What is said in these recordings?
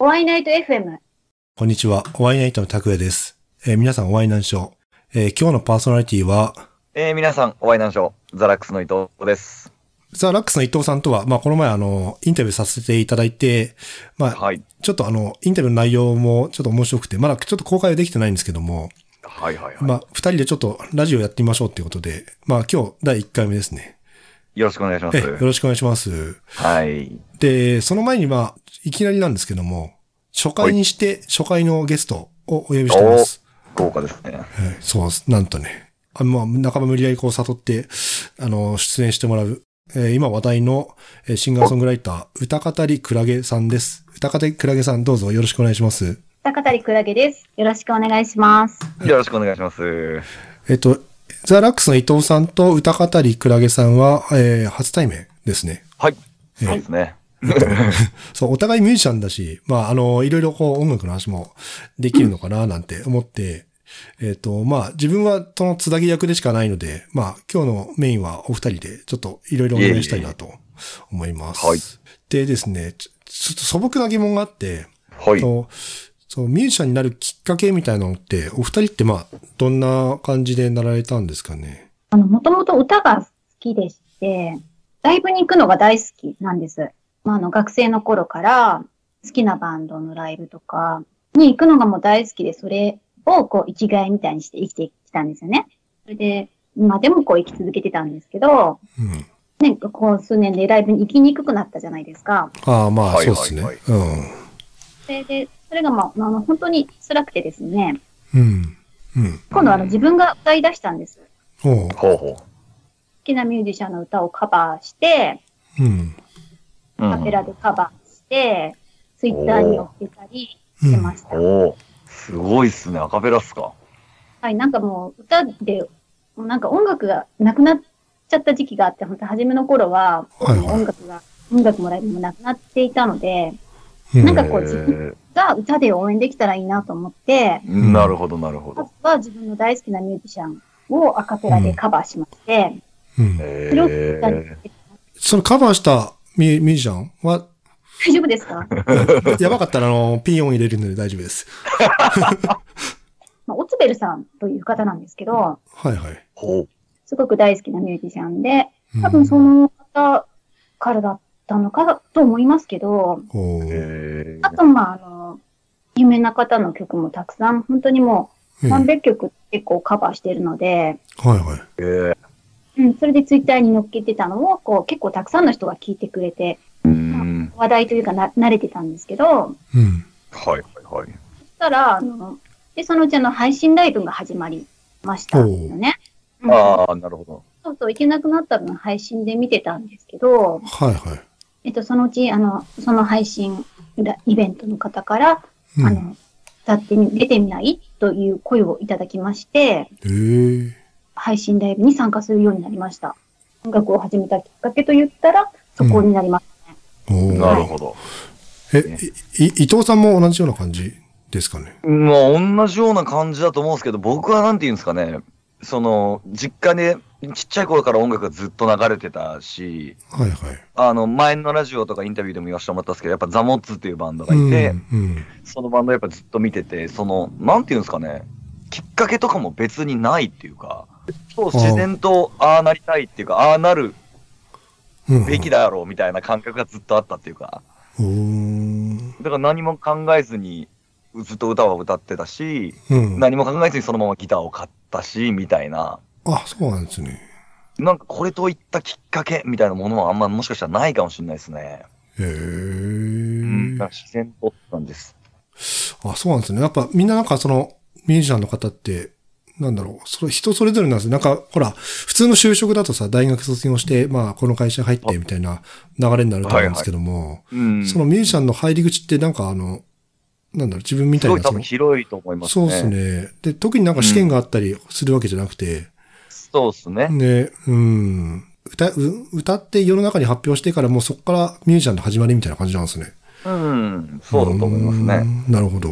おワイナイト FM。こんにちは。おワイナイトの拓也です。えー皆さんおワイナンショー。えー今日のパーソナリティは、えー、皆さん、お会いなんしょう。ザラックスの伊藤です。ザ・ラックスの伊藤さんとは、まあ、この前あの、インタビューさせていただいて、まあ、はい。ちょっとあの、インタビューの内容もちょっと面白くて、まだちょっと公開はできてないんですけども、はいはいはい。まあ、二人でちょっとラジオやってみましょうっていうことで、まあ、今日第1回目ですね。よろしくお願いします。えよろしくお願いします。はい。で、その前にまあ、いきなりなんですけども、初回にして初回のゲストをお呼びしてます。豪華ですね。はいそうです。なんとね。あまあ、半ば無理やりこう悟って、あの、出演してもらう、えー今話題のえーシンガーソングライター、歌語りクラゲさんです。歌語りクラゲさん、どうぞよろしくお願いします。高谷クラゲです。よろしくお願いします。よろしくお願いします。えっと、ザ・ラックスの伊藤さんと歌語りクラゲさんは、えー初対面ですね。はい。えそうですね。そう、お互いミュージシャンだし、まあ、あの、いろいろこう音楽の話もできるのかななんて思って、えっ、と、まあ、自分はそのつなぎ役でしかないので、まあ、今日のメインはお二人でちょっといろいろお願いしたいなと思います。はいでですね、ちょちょっと素朴な疑問があって、はい。そうそうミュージシャンになるきっかけみたいなのって、お二人ってまあ、どんな感じでなられたんですかね？あの、もともと歌が好きでして、ライブに行くのが大好きなんです。まあ、あの、学生の頃から好きなバンドのライブとかに行くのがもう大好きで、それをこう生きがいみたいにして生きてきたんですよね。それで、今でもこう生き続けてたんですけど、うん。ね、こう数年でライブに行きにくくなったじゃないですか。ああ、まあ、はいそうですね。はいそれで、それがまあ、あの、本当に辛くてですね、うん。うん。うん。今度あの自分が歌い出したんです。好おう。ほうほきなミュージシャンの歌をカバーして、うん。カペラでカバーして、ツイッターに載っけたりしてました。おーすごいっすね。アカペラっすか。はい、なんかもう歌で、もうなんか音楽がなくなっちゃった時期があって、本当初めの頃は、はいはい音楽が、音楽もライブもなくなっていたので、うんなんかこう自分が歌で応援できたらいいなと思って、えーなるほど、なるほまずど。は自分の大好きなミュージシャンをアカペラでカバーしまして、うん。えそれを歌にー、そのカバーしたミュミュージシャンは、大丈夫ですか？やばかったらあの、ピン音入れるので大丈夫です。まあ、オツベルさんという方なんですけど、はいはい。すごく大好きなミュージシャンで、うん多分その方からだったのかと思いますけど、あと、まあ、あの、有名な方の曲もたくさん、本当にもううんはい300曲結構カバーしているので、はい。ー、えー、うん、それでツイッターに載っけてたのを、こう、結構たくさんの人が聞いてくれて、うーん。話題というかな、慣れてたんですけど、うん。はいはいはい。そしたら、あの、で、そのうちあの、配信ライブが始まりましたよね。うんああ、なるほど。そうそう、行けなくなった分配信で見てたんですけど、はいはい。えっと、そのうち、あの、その配信イベントの方から、うんあの、歌ってみ、出てみない？という声をいただきまして。配信ライブに参加するようになりました。音楽を始めたきっかけと言ったら、そこになります。おーなるほど。え、い、い伊藤さんも同じような感じですかね？まあ、同じような感じだと思うんですけど、僕はなんて言うんですかね、その、実家でちっちゃい頃から音楽がずっと流れてたし、はいはい。あの、前のラジオとかインタビューでも言わせてもらったんですけど、やっぱザ・モッツっていうバンドがいて、うん。うんそのバンドやっぱずっと見てて、その、なんて言うんですかね、きっかけとかも別にないっていうか、そう自然とああなりたいっていうか、ああなるうん。べきだろうみたいな感覚がずっとあったっていうか、おーだから何も考えずにずっと歌は歌ってたし、うん。何も考えずにそのままギターを買ったし、みたいな。あ、そうなんですね。なんかこれといったきっかけみたいなものはあんまもしかしたらないかもしれないですね。へうん。自然とって感じです。あ、そうなんですね。やっぱみんななんかそのミュージシャンの方って、なんだろう、それ人それぞれなんですよ。なんか、ほら、普通の就職だとさ、大学卒業して、まあ、この会社入ってみたいな流れになると思うんですけども、うん。そのミュージシャンの入り口ってなんかあの、なんだろう、自分みたいなすごい多分広いと思いますね。そうですね。で、特になんか試験があったりするわけじゃなくて、そうですね。ね、うん。歌、う歌って世の中に発表してからもうそこからミュージシャンの始まりみたいな感じなんですね。うん。そうだと思いますね。うん。なるほど。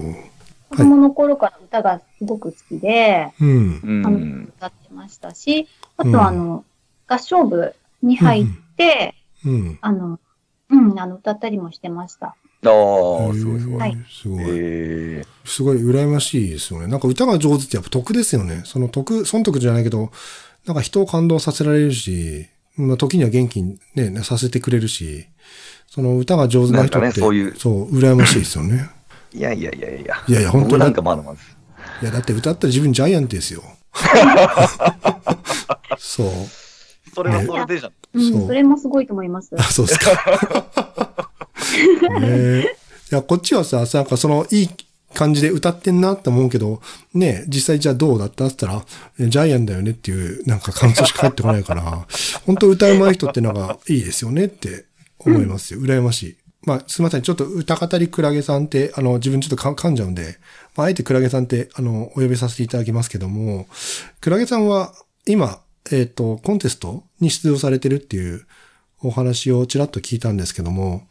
子供の頃から歌がすごく好きで、うん。歌ってましたし、あとはあの、合唱部に入って、うん。あの、うん、あの、歌ったりもしてました。ああ、すごいすごい。はいすごい。ええすごい羨ましいですよね。なんか歌が上手ってやっぱ得ですよね。その得、損得じゃないけど、なんか人を感動させられるし、まあ時には元気にね、させてくれるし、その歌が上手な人って、ねそういうそう、羨ましいですよね。いやいやいやいや。いやいや本当に僕なんかまだまだ。いや、だって歌ったら自分ジャイアントですよ。そう。それはそれでじゃん。うん、そうそれもすごいと思います。あ、そうですか。ねえいや、こっちはさ、なんかその、いい感じで歌ってんなって思うけど、ね実際じゃあどうだったって言ったら、ジャイアンだよねっていう、なんか感想しか返ってこないから、本当歌うまい人ってのがいいですよねって思いますよ。羨ましい。まあ、すみません。ちょっと歌語りクラゲさんって、あの、自分ちょっと噛んじゃうんで、まあ、あえてクラゲさんって、あの、お呼びさせていただきますけども、クラゲさんは今、えっ、と、コンテストに出場されてるっていうお話をちらっと聞いたんですけども、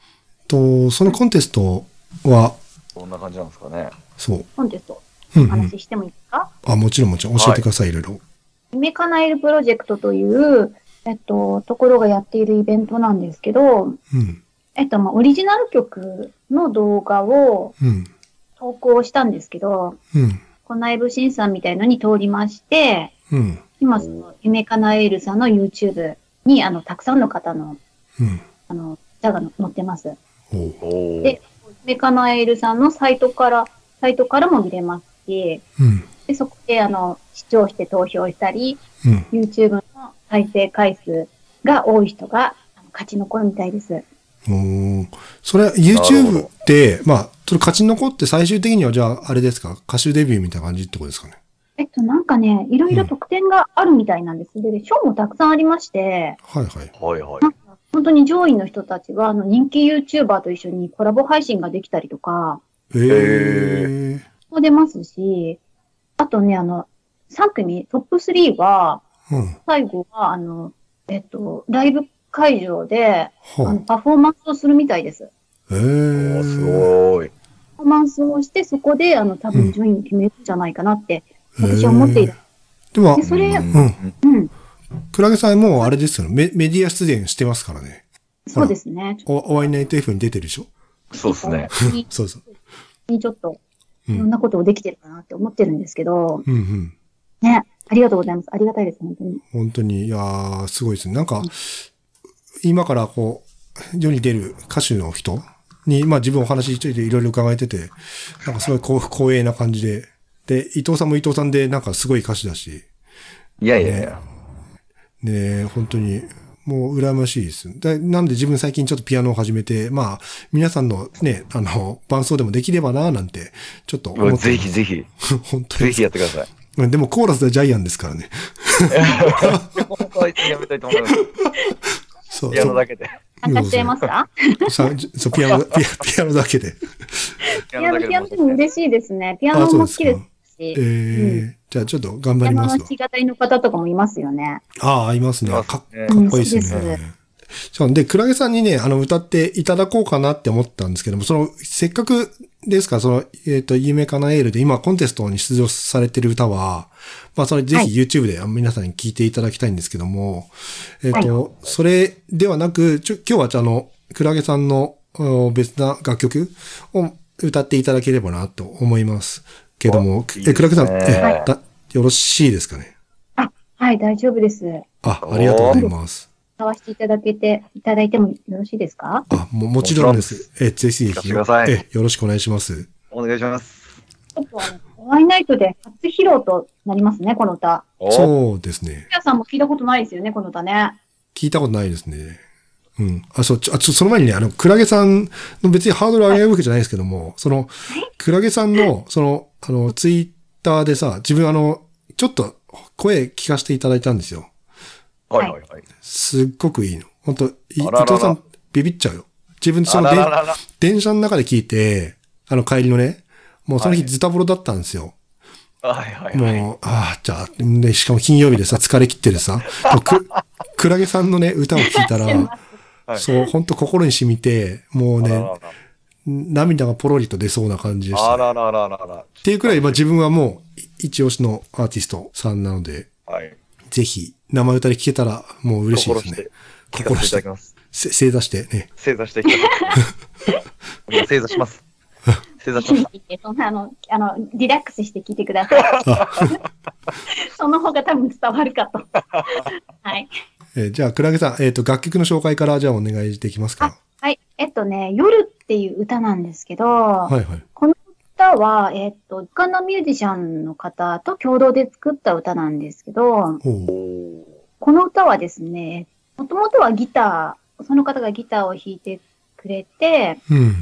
と、そのコンテストは、どんな感じなんですかね？そう。コンテスト、うんうん、話してもいいですか、あ、もちろんもちろん教えてください、いろいろ。夢かなえるプロジェクトという、えっと、ところがやっているイベントなんですけど、うん。えっと、まあ、オリジナル曲の動画をうん。投稿したんですけど、うん。こ内部審査みたいのに通りまして、うん。今、その、夢かなえるさんの YouTube に、あの、たくさんの方の、うん。あの、歌が載ってます。で夢かなえるさんのサイトから、サイトからも見れますし、うん。で、そこで、あの、視聴して投票したり、うん。YouTube の再生回数が多い人が勝ち残るみたいです。おーそれ、なるほ YouTube どって、まあ、それ勝ち残って最終的にはじゃあ、あれですか？歌手デビューみたいな感じってことですかね？えっと、なんかね、いろいろ特典があるみたいなんです。で、賞もたくさんありまして、はいはい。はいはい本当に上位の人たちは、あの、人気 YouTuber と一緒にコラボ配信ができたりとか、えー。も出ますし、あとね、あの、3組、トップ3は、うん。最後は、あの、えっと、ライブ会場で、あのはパフォーマンスをするみたいです。あ、えすごい。パフォーマンスをして、そこで、あの、多分順位を決めるんじゃないかなって、私は思っている。でもで、、それ、うん。うん、クラゲさんもうあれですよね。メメディア出演してますからね。そうですね。お、お会いナイト F に出てるでしょ？そうですね。に そうそう。にちょっと、うん。いろんなことをできてるかなって思ってるんですけど、うんうん。ね、ありがとうございます。ありがたいです、本当に。本当に、いやー、すごいですね。なんか、今からこう、世に出る歌手の人に、まあ自分お話しいろいろ伺えてて、なんかすごいこう光栄な感じで、で、伊藤さんも伊藤さんで、なんかすごい歌手だし、いやいやいや。ねえ本当に、もう羨ましいです。でなんで自分最近ちょっとピアノを始めて、まあ、皆さんのね、あの、伴奏でもできればな、なんて、ちょっと思って。ぜひぜひ、本当ぜにひやってください。うんでもコーラスでジャイアンですからね。本当はやめたいと思います。そう。ピアノだけで。参加しちゃいますか？さそう、ピアノ、ピアピアノだけで。ピピアノ、ピアノでも嬉しいですね。ピアあノも好きですし、えーじゃあちょっと頑張りますわ。の弾き語りの方とかもいますよね。ああ、いますね。かかねっこいいですうんね。そう。で、クラゲさんにね、あの、歌っていただこうかなって思ったんですけども、その、せっかくですか、その、えっ、と、夢かなエールで今コンテストに出場されてる歌は、まあ、それぜひ YouTube で皆さんに聞いていただきたいんですけども、えっ、と、それではなく、ちょ、今日はじゃああの、クラゲさんのお別な楽曲を歌っていただければなと思いますけども、え、クラゲさん、え、だよろしいですかね？はい、大丈夫です。あ、ありがとうございます。使わせていただけて、いただいてもよろしいですか？あ、も、もちろんです。え、ぜひぜひ。聞かせてくださいえ、よろしくお願いします。お願いします。ちょっとあの、ワイナイトで初披露となりますね、この歌。おそうですね。皆さんも聞いたことないですよね、この歌ね。聞いたことないですね。うん。あ、そう、ちょ、あ、ちょ、その前にね、あの、クラゲさんの別にハードル上げるわけじゃないですけども、その、クラゲさんの、その、あの、ツイッターでさ、自分あの、ちょっと声聞かせていただいたんですよ。はいはいはい。すっごくいいの。本当い伊藤さんビビっちゃうよ。自分、その電車の中で聞いて、あの帰りのね、もうその日はいズタボロだったんですよ。はいはいはい。もう、ああ、じゃあ、で、しかも金曜日でさ、疲れ切ってるさ、もうく、クラゲさんのね、歌を聞いたら、はいそう、本当心に染みて、もうね、あらら涙がポロリと出そうな感じでした、ね。らあららららら。っていうくらい、まあ自分はもう、い一押しのアーティストさんなので、はい。ぜひ、生歌で聴けたら、もう嬉しいですね。聞かせていただきます。せ正座してね。正座して 正座します。正座しまし聞いて、そんなあの、あの、リラックスして聞いてください。その方が多分伝わるかと。はい。えーじゃあ、クラゲさん、えっ、と、楽曲の紹介からじゃあお願いできますか？はい。えっとね、夜っていう歌なんですけど、はいはい。この歌は、えっと、他のミュージシャンの方と共同で作った歌なんですけど、ほう。た。この歌はですね、もともとはギター、その方がギターを弾いてくれて、うん。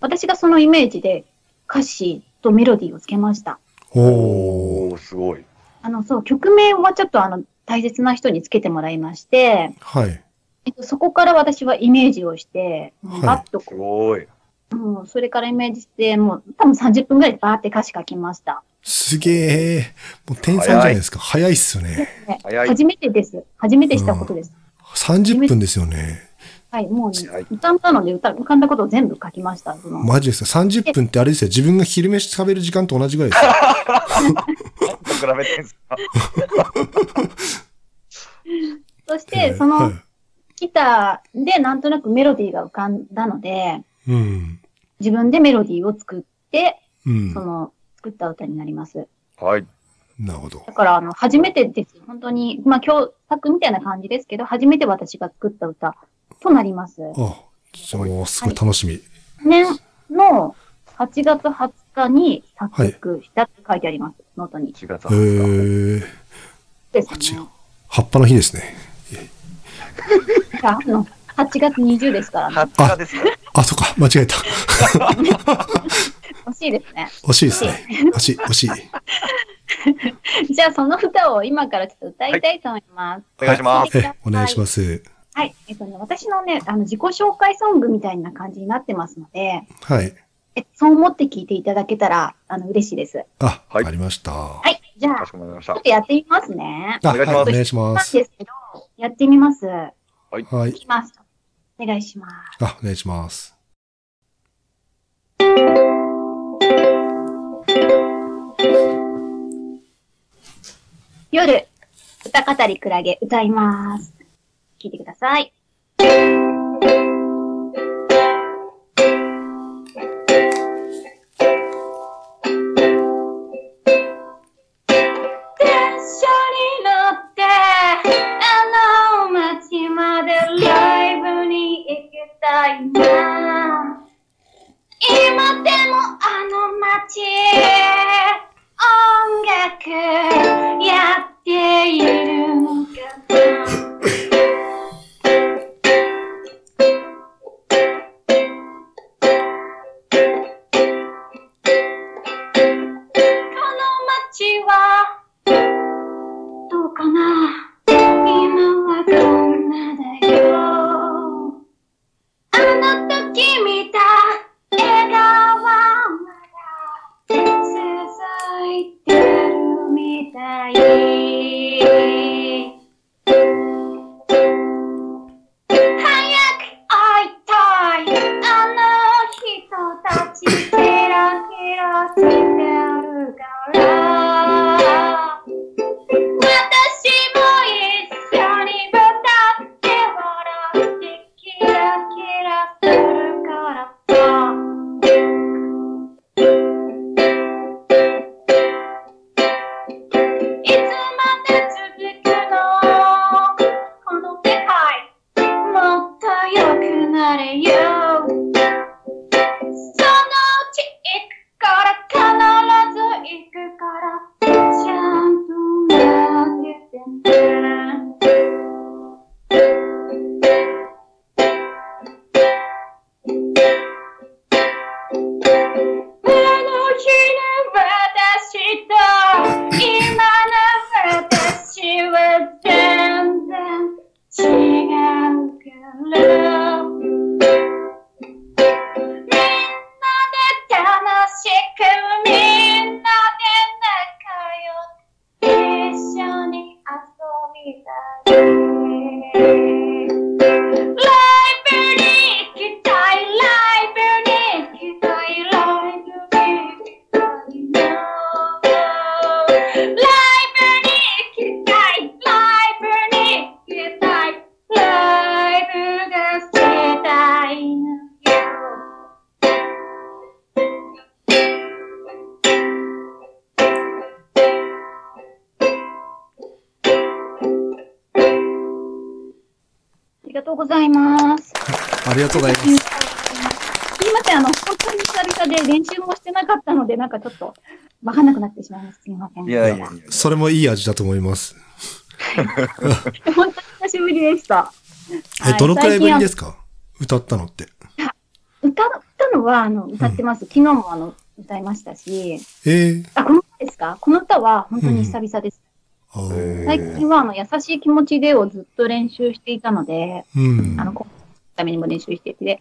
私がそのイメージで歌詞とメロディーをつけました。おー。おー、すごい。あの、そう、曲名はちょっとあの、大切な人につけてもらいまして、はい。えっと、そこから私はイメージをして、はいすバッとこごい。う、もうそれからイメージして、もう多分30分ぐらいでバーって歌詞書きました。すげえ。もう天才じゃないですか。早いっすよね。ね早い初めてです。初めてしたことです。30分ですよね。はい、もうねはい、歌ったので歌、浮かんだことを全部書きました。そのマジですか ?30 分ってあれですよ。自分が昼飯食べる時間と同じぐらいですよ。比べてんすかそして、そはのギターでなんとなくメロディーが浮かんだので、い。うん。自分でメロディーを作って、うんそ。の、作った歌になります。はい。なるほど。だから、あの、初めてです。本当に、まあ、今日作みたいな感じですけど、初めて私が作った歌となります。あ、じゃあもうすごい楽しみ。年の8月20日に作曲したって書いてあります。ノートに。1月へ20日。え。です8ね。葉っぱの日ですね。あの8月20ですからね。20日ですかあ、そっか。間違えた。欲しいですね。惜しいですね。惜しい、惜しい。じゃあ、その歌を今からちょっと歌いたいと思います。お願いします。え、お願いします。はい。えっとね、私のね、あの、自己紹介ソングみたいな感じになってますので、はい。えそう思って聞いていただけたら、あの、嬉しいです。あ、はいわかりました。はい。じゃあ、かちょっ。とやってみますね。あお願いしますはいお願いしなんます。ですけど、やってみます。はいい。きます。お願いします。あ、お願いします。夜、歌語りクラゲ歌います。聞いてください。がとうございます。ありがとうございますす。いません、あの、本当に久々で練習もしてなかったので、なんかちょっと、わかんなくなってしまいます。すみません。いやいやいや。それもいい味だと思います。本当に久しぶりでした。え、どのくらいぶりすですか？歌ったのって。歌ったのは、あの、歌ってます。昨日もあの、歌いましたし、ええあ、この歌ですか？この歌は本当に久々です。最近は、あの、優しい気持ちでをずっと練習していたので、うん。あの、こためにも練習していて、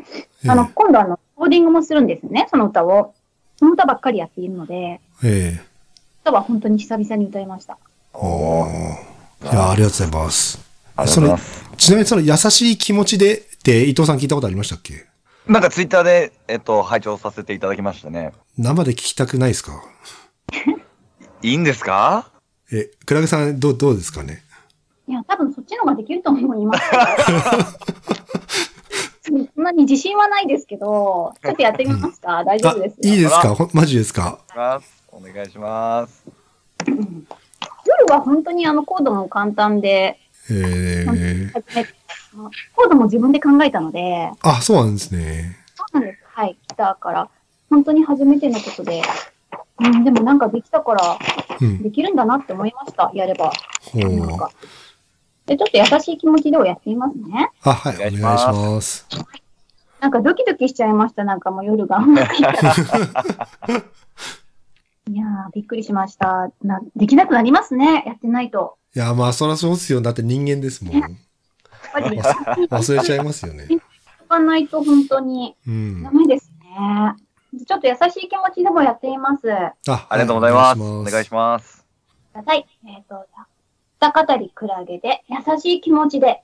あの、今度あの、コーディングもするんですね、その歌を。その歌ばっかりやっているので、ええ歌は本当に久々に歌いました。おーいや、ありがとうございます。ありがとうございます。ちなみにその優しい気持ちでって伊藤さん聞いたことありましたっけ？なんかツイッターで、えっと、拝聴させていただきましたね。生で聞きたくないですか？いいんですか？え、クラゲさんどう、どうですかね？いや、多分そっちの方ができると思います。そんなに自信はないですけど、ちょっとやってみますか、大丈あ夫です、よ。いいですあか？ほんマジですか？お願いします。夜は本当にあのコードも簡単で、ええ初めてコードも自分で考えたので、あ、そうなんですね。そうなんです。はい、ギターから。本当に初めてのことで。うん、でもなんかできたから、うん。できるんだなって思いました、やれば。なんか。で、ちょっと優しい気持ちでをやってみますね。あ、はい、おお願いします。なんかドキドキしちゃいました、なんかもう夜が。いやー、びっくりしました。な、できなくなりますね、やってないと。いや、まあ、そりゃそうっすよ。だって人間ですもん。やっぱり、忘れちゃいますよね。かないと本当にうん。ダメですね。ちょっと優しい気持ちでもやってみます。あありがとうございます。はお願いします。ください。えっ、と、歌語りクラゲで優しい気持ちで、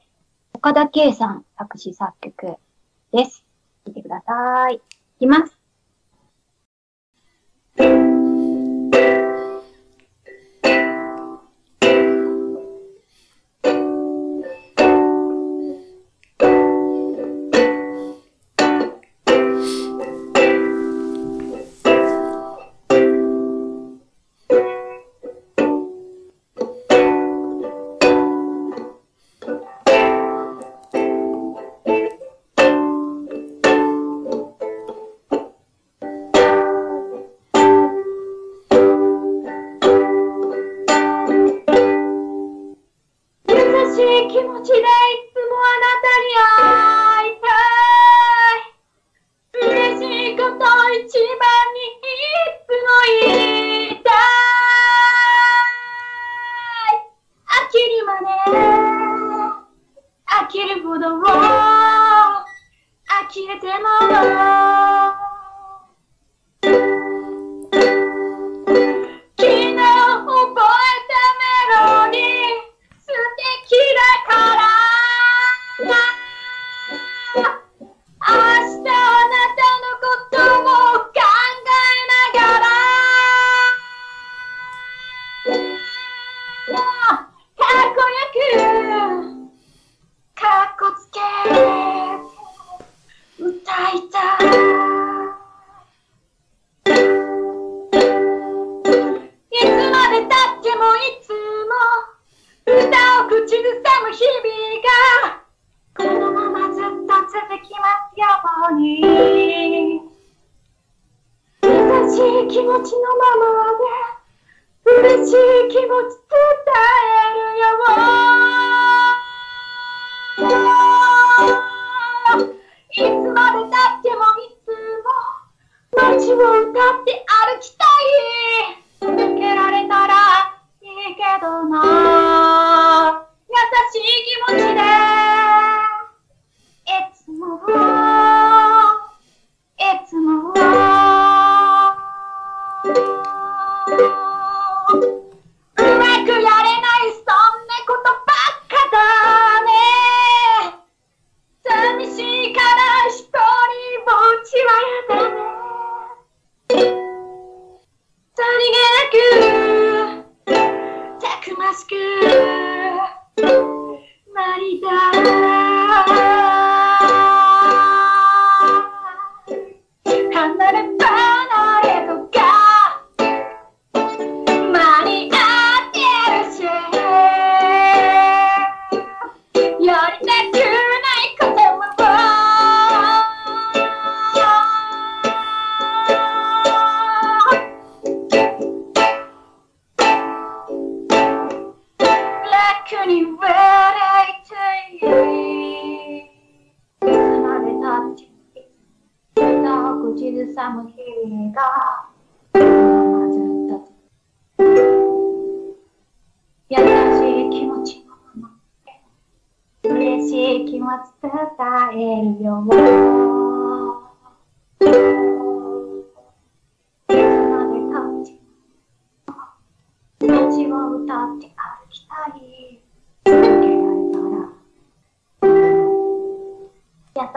岡田圭さん作詞作曲です。聴いてください。いきます。るほど、呆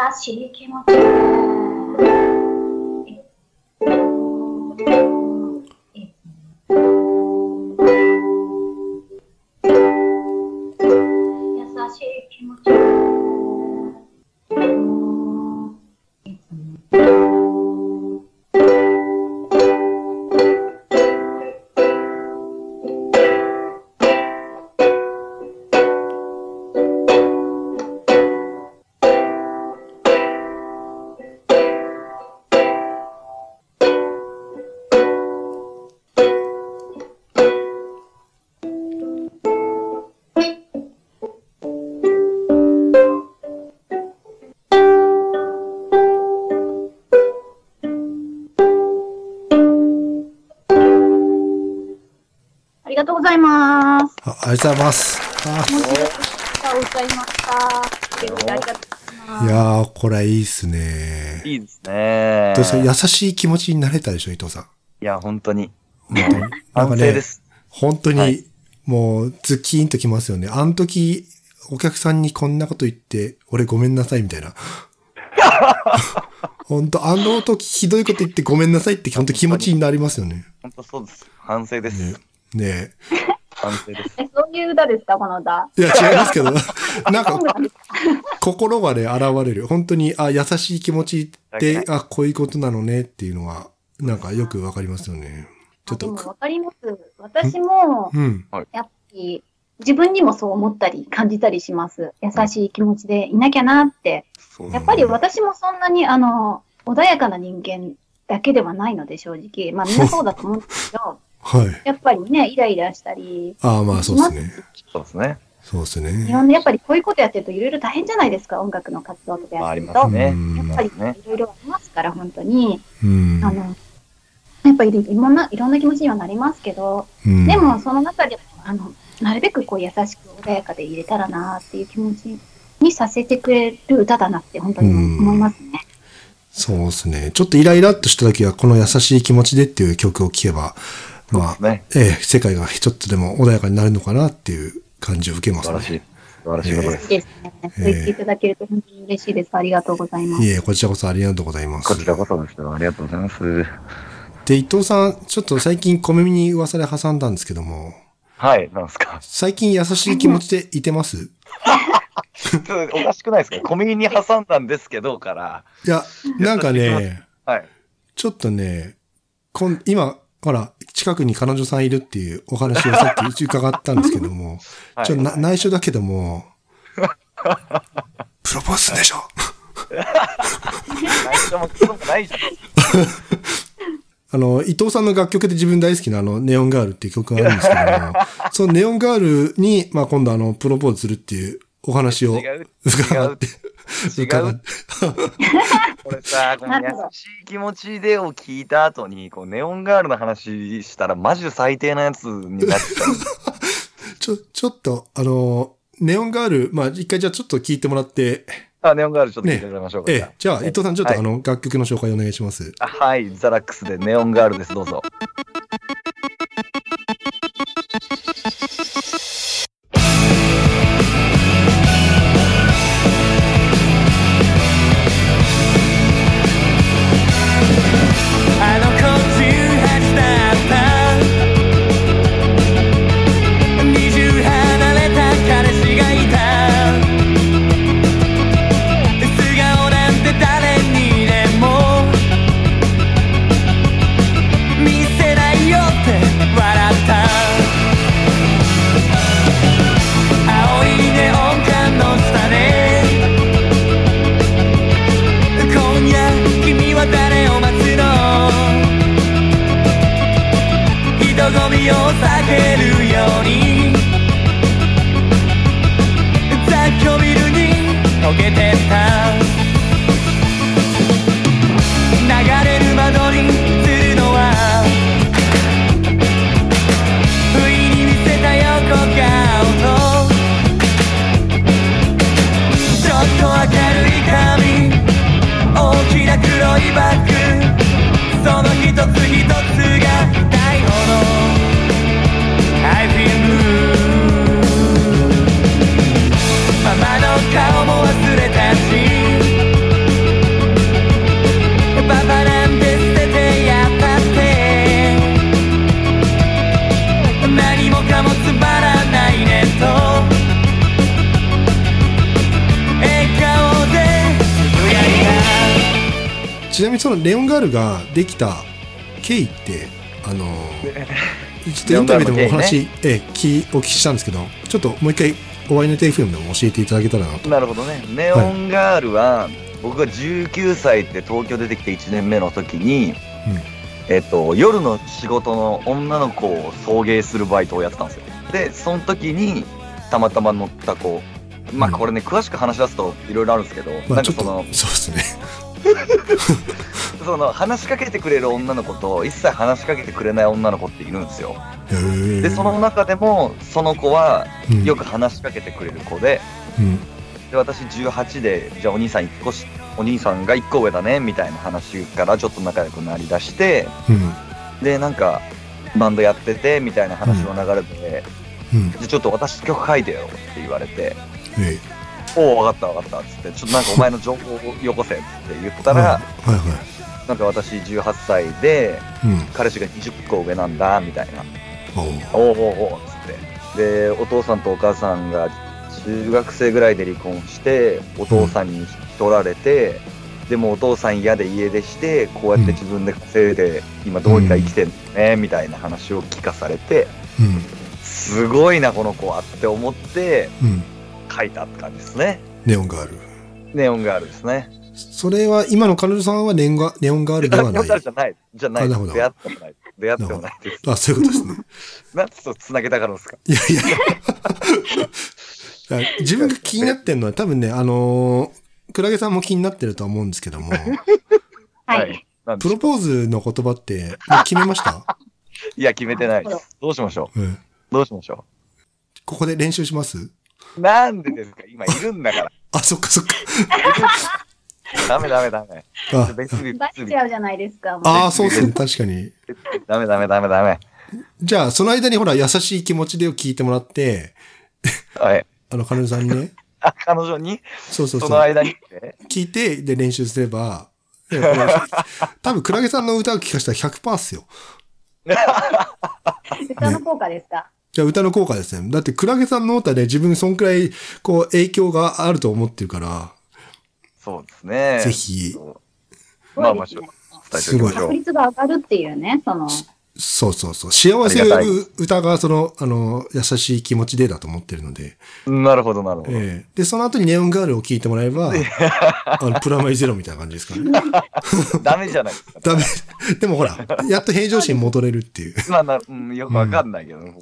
優しい気持ちりがとうございます。あいやー、これいいっすね。いいですねどう。ですか？優しい気持ちになれたでしょ、伊藤さん。いや、本当に。本当に？なん反かね省で、す。本当にはい、もう、ズキーンときますよね。あの時、お客さんにこんなこと言って、俺ごめんなさい、みたいな。本当あの時ひどいこと言ってごめんなさいって本当気持ちになりますよね。本当そうです。反省です。ねね反省です。え、そういう歌ですか、この歌？いや、違いますけど、なんか心がね、現れる。本当に、あ、優しい気持ちって、あ、こういうことなのねっていうのは、なんかよくわかりますよね。ちょっと、わかります。私も、うん。やっぱり、自分にもそう思ったり感じたりします。優しい気持ちでいなきゃなって。やっぱり私もそんなに、あの、穏やかな人間だけではないので、正直。まあみんなそうだと思うんですけど、はい。やっぱりね、イライラしたり、ああ、まあそうですね。そうですね。そうですいね。ろんな、やっぱりこういうことやってるといろいろ大変じゃないですか、音楽の活動とかまあ、あやってると。りますね。うんやっぱりねいろいろありますから、本当に。うん。あの、やっぱりいろんな、いろんな気持ちにはなりますけど、うんでも、その中でも、あの、なるべくこう優しく穏やかで入れたらなっていう気持ちにさせてくれる歌だなって本当に思いますね。そうですね。ちょっとイライラっとした時は、この優しい気持ちでっていう曲を聴けば、まあ、ね。ええ、世界がちょっとでも穏やかになるのかなっていう感じを受けますね。素晴らしい。素晴らしいことです。いいですね。そう言っていただけると本当に嬉しいです。ありがとうございます。いえ、こちらこそありがとうございます。こちらこそですよ。ありがとうございます。で、伊藤さん、ちょっと最近小耳に噂で挟んだんですけども、はい、なんですか？最近優しい気持ちでいてます？おかしくないですか？小耳に挟んだんですけどから。いや、なんかね、はい。ちょっとね、こん今、ほら、近くに彼女さんいるっていうお話をさっき伺ったんですけども、はいちょっとな内緒だけども、プロポーズするんでしょ 内緒も聞くのもないじゃん。あの、伊藤さんの楽曲で自分大好きなあの、ネオンガールっていう曲があるんですけども、そのネオンガールに、まあ今度あの、プロポーズするっていうお話を。伺って、違う。これさ、この優しい気持ちでを聞いた後に、こう、ネオンガールの話したら、マジで最低なやつになっちゃう。ちょ、ちょっと、あの、ネオンガール、まあ一回じゃあちょっと聞いてもらって、あ、ネオンガールちょっと聞いてもらいましょうか。ええ、じゃあ伊藤さんちょっとはい。あの、楽曲の紹介お願いします。あはい、ザラックスでネオンガールです、どうぞ。ルができた経緯って、あの、ちょっとインタビューでもお話、ええ聞お聞きしたんですけど、ちょっともう一回、お会いのテイ FM でも教えていただけたらなと。なるほどね。ネオンガールは、僕が19歳で東京出てきて1年目の時に、えっと、夜の仕事の女の子を送迎するバイトをやってたんですよ。で、その時に、たまたま乗った子、まあうんこれね、詳しく話し出すといろいろあるんですけど、まあなんかその、、そうですね。その、話しかけてくれる女の子と、一切話しかけてくれない女の子っているんですよ。で、その、中でも、その子は、うんよく話しかけてくれる子で、うん。で、私18で、じゃあお兄さん1個し、お兄さんが1個上だね、みたいな話からちょっと仲良くなりだして、うん。で、なんか、バンドやってて、みたいな話の流れで、うん。じゃあちょっと私曲書いてよって言われて、えおお、わかったわかったっつって、ちょっとなんかお前の情報をよこせっつって言ったえ。ら、はいはい。なんか私18歳で、うん。彼氏が20個上なんだ、みたいな。おうおおおおっつって。で、お父さんとお母さんが中学生ぐらいで離婚して、お父さんに引き取られて、でもお父さん嫌で家出して、こうやって自分で稼いで、今どうにか生きてんのね、みたいな話を聞かされて、うん。すごいな、この子はって思ってうん。書いたって感じですね。ネオンガール。ネオンガールですね。それは、今の彼女さんはネオンガネオンガールではない ネオン。ガールじゃない。じゃない。あなるほど出会ってもない。出会ってもないです。あ、そういうことですね。なんでそう繋げたがるんですか？いやいや。自分が気になってるのは多分ね、あのー、クラゲさんも気になってるとは思うんですけども、はい。。プロポーズの言葉ってもう決めました？いや、決めてないです。どうしましょう？うん。どうしましょここで練習します？う。なんでですか？今いるんだから。あ、そっかそっか。ダメダメダメ。あ別に、バレちゃうじゃないですか。もうあー、そうですね。確かに。ダメダメダメダメ。じゃあ、その間にほら、優しい気持ちでを聞いてもらって、はい。あの、彼女さんにね、あ、彼女に、そうそうそう、その間に？って、聞いて、で、練習すれば、多分、クラゲさんの歌を聞かせたら100%っすよ。歌の効果ですか？じゃあ歌の効果ですね。だってクラゲさんの歌で自分そんくらいこう影響があると思ってるから、そうですね。ぜひまあまあ、伝えておきましょう。確率が上がるっていうね、その、そうそうそう。幸せ歌がその、あの、優しい気持ちでだと思ってるので、なるほど、なるほど。ええで、その後にネオンガールを聴いてもらえば、あの、プラマイゼロみたいな感じですかね。ダメじゃないですか。ダメ。でもほら、やっと平常心に戻れるっていう。まあな、うん、よくわかんないけど、うん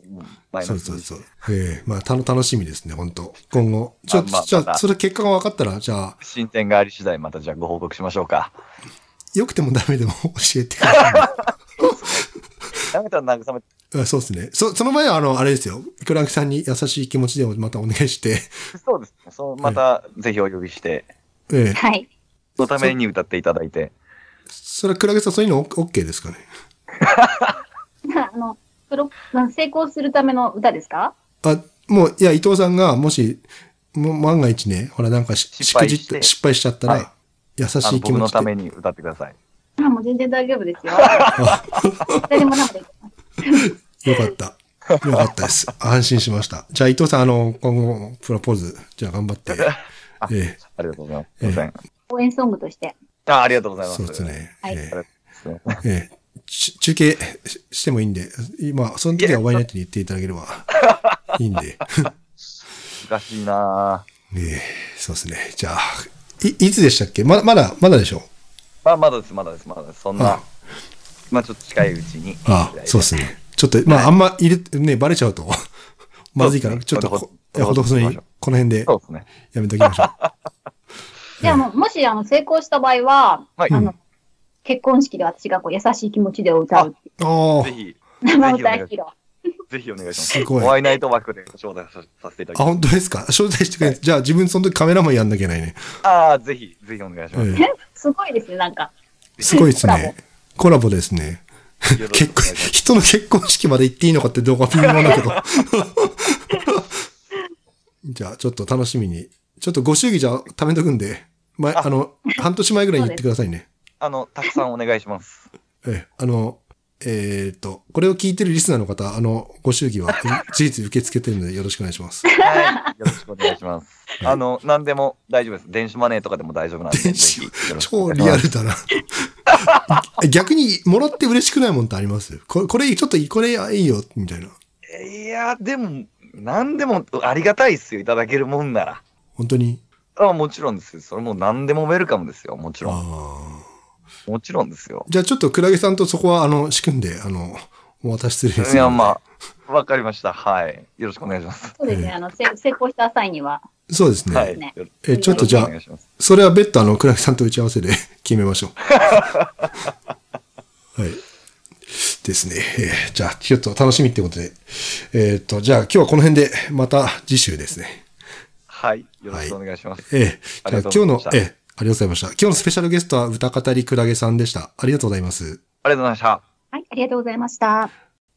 そうそうそう。ええまあ、たの楽しみですね、本当今後。ちょっと、じゃあ、それ結果が分かったら、じゃあ、進展があり次第、またじゃあご報告しましょうか。良くてもダメでも教えてくださダ メだら慰めい。あそうですね。そ、その場合は、あの、あれですよ。クラゲさんに優しい気持ちでまたお願いして、そうですね。そう、また、ぜひお呼びして、ええはい。そのために歌っていただいて。それはクラゲさんそういうの OK ですかね？あの、プロ、成功するための歌ですか？あ、もう、いや、伊藤さんが、もし、もう万が一ね、ほら、なんかし、失敗しくじって、失敗しちゃったら、はい優しい気持ちで。ために歌ってください。あ、もう全然大丈夫ですよ。誰もなくて。よかった。よかったです。安心しました。じゃあ、伊藤さん、あの、今後もプロポーズ、じゃあ頑張って。あえありがとうございます。すいません。応援ソングとして。あありがとうございえます。そうですね。はいえ。ええ中継ししてもいいんで、今、その時はワイナイトに言っていただければ いいんで。難しいなぁ。ええそうですね。じゃあ、い、いつでしたっけ？まだ、まだ、まだでしょ？まあ、まだです、まだです、まだです。そんあな、まあちょっと近いうちに。ああ、そうですね。ちょっと、まあ、あんま入れ、ね、バレちゃうと、まずいから、ちょっとこ、やほどほどに、この辺でそうですね。やめときましょう。じゃあもし、あの、成功した場合は、はいあの、結婚式で私がこう、優しい気持ちで歌うっていああぜ、ひ、う。生歌披露。ぜひお願いします。すごいホワイナイト枠で招待ささせていただきあ、ます。本当ですか？招待してくれ、じゃあ自分その時カメラマンやんなきゃいけないね。ああ、ぜひ、ぜひお願いします。ええすごいですね、なんか。すごいですね。コラボですね。結婚。人の結婚式まで行っていいのかって動画微妙だけど。じゃあ、ちょっと楽しみに。ちょっとご祝儀じゃ貯めとくんで、まあの、半年前ぐらいに言ってくださいね。あの、たくさんお願いします。ええ、あの、えっ、と、これを聞いてるリスナーの方、あの、ご祝儀は 事実受け付けてるのでよろしくお願いします。はい。よろしくお願いします。はいあの、何でも大丈夫です。電子マネーとかでも大丈夫なんで。電子超リアルだな。逆に、もらって嬉しくないもんってあります？これ、これ、ちょっと、これいいよ、みたいな。いや、でも、何でもありがたいっすよ。いただけるもんなら。本当に？あもちろんですよ。それもう何でもウェルカムですよ。もちろん。もちろんですよ。じゃあちょっとクラゲさんとそこは、あの、仕組んで、あの、お渡しするんですいや、まあ、わかりました。はい。よろしくお願いします。そうですね。あの、せ成功した際には、そうですね。はい。え、ちょっとじゃあそれは別途あの、クラゲさんと打ち合わせで決めましょう。はい。ですね。えーじゃあ、ちょっと楽しみってことで。えっ、と、じゃあ今日はこの辺で、また次週ですね。はい。よろしくお願いします。ええあじゃあ今日のええありがとうございました。今日のスペシャルゲストは歌語りクラゲさんでした。ありがとうございます。ありがとうございました。はい、ありがとうございました。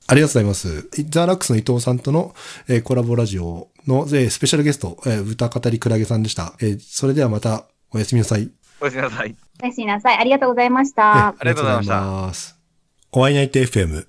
ありがとうございます。ザ・ラックスの伊藤さんとの、えーコラボラジオの、えースペシャルゲスト、えー歌語りクラゲさんでした。えーそれではまたおやすみなさい。おやすみなさい。おやすみなさい。ありがとうございましえた。ありがとうございました。お会いナイト FM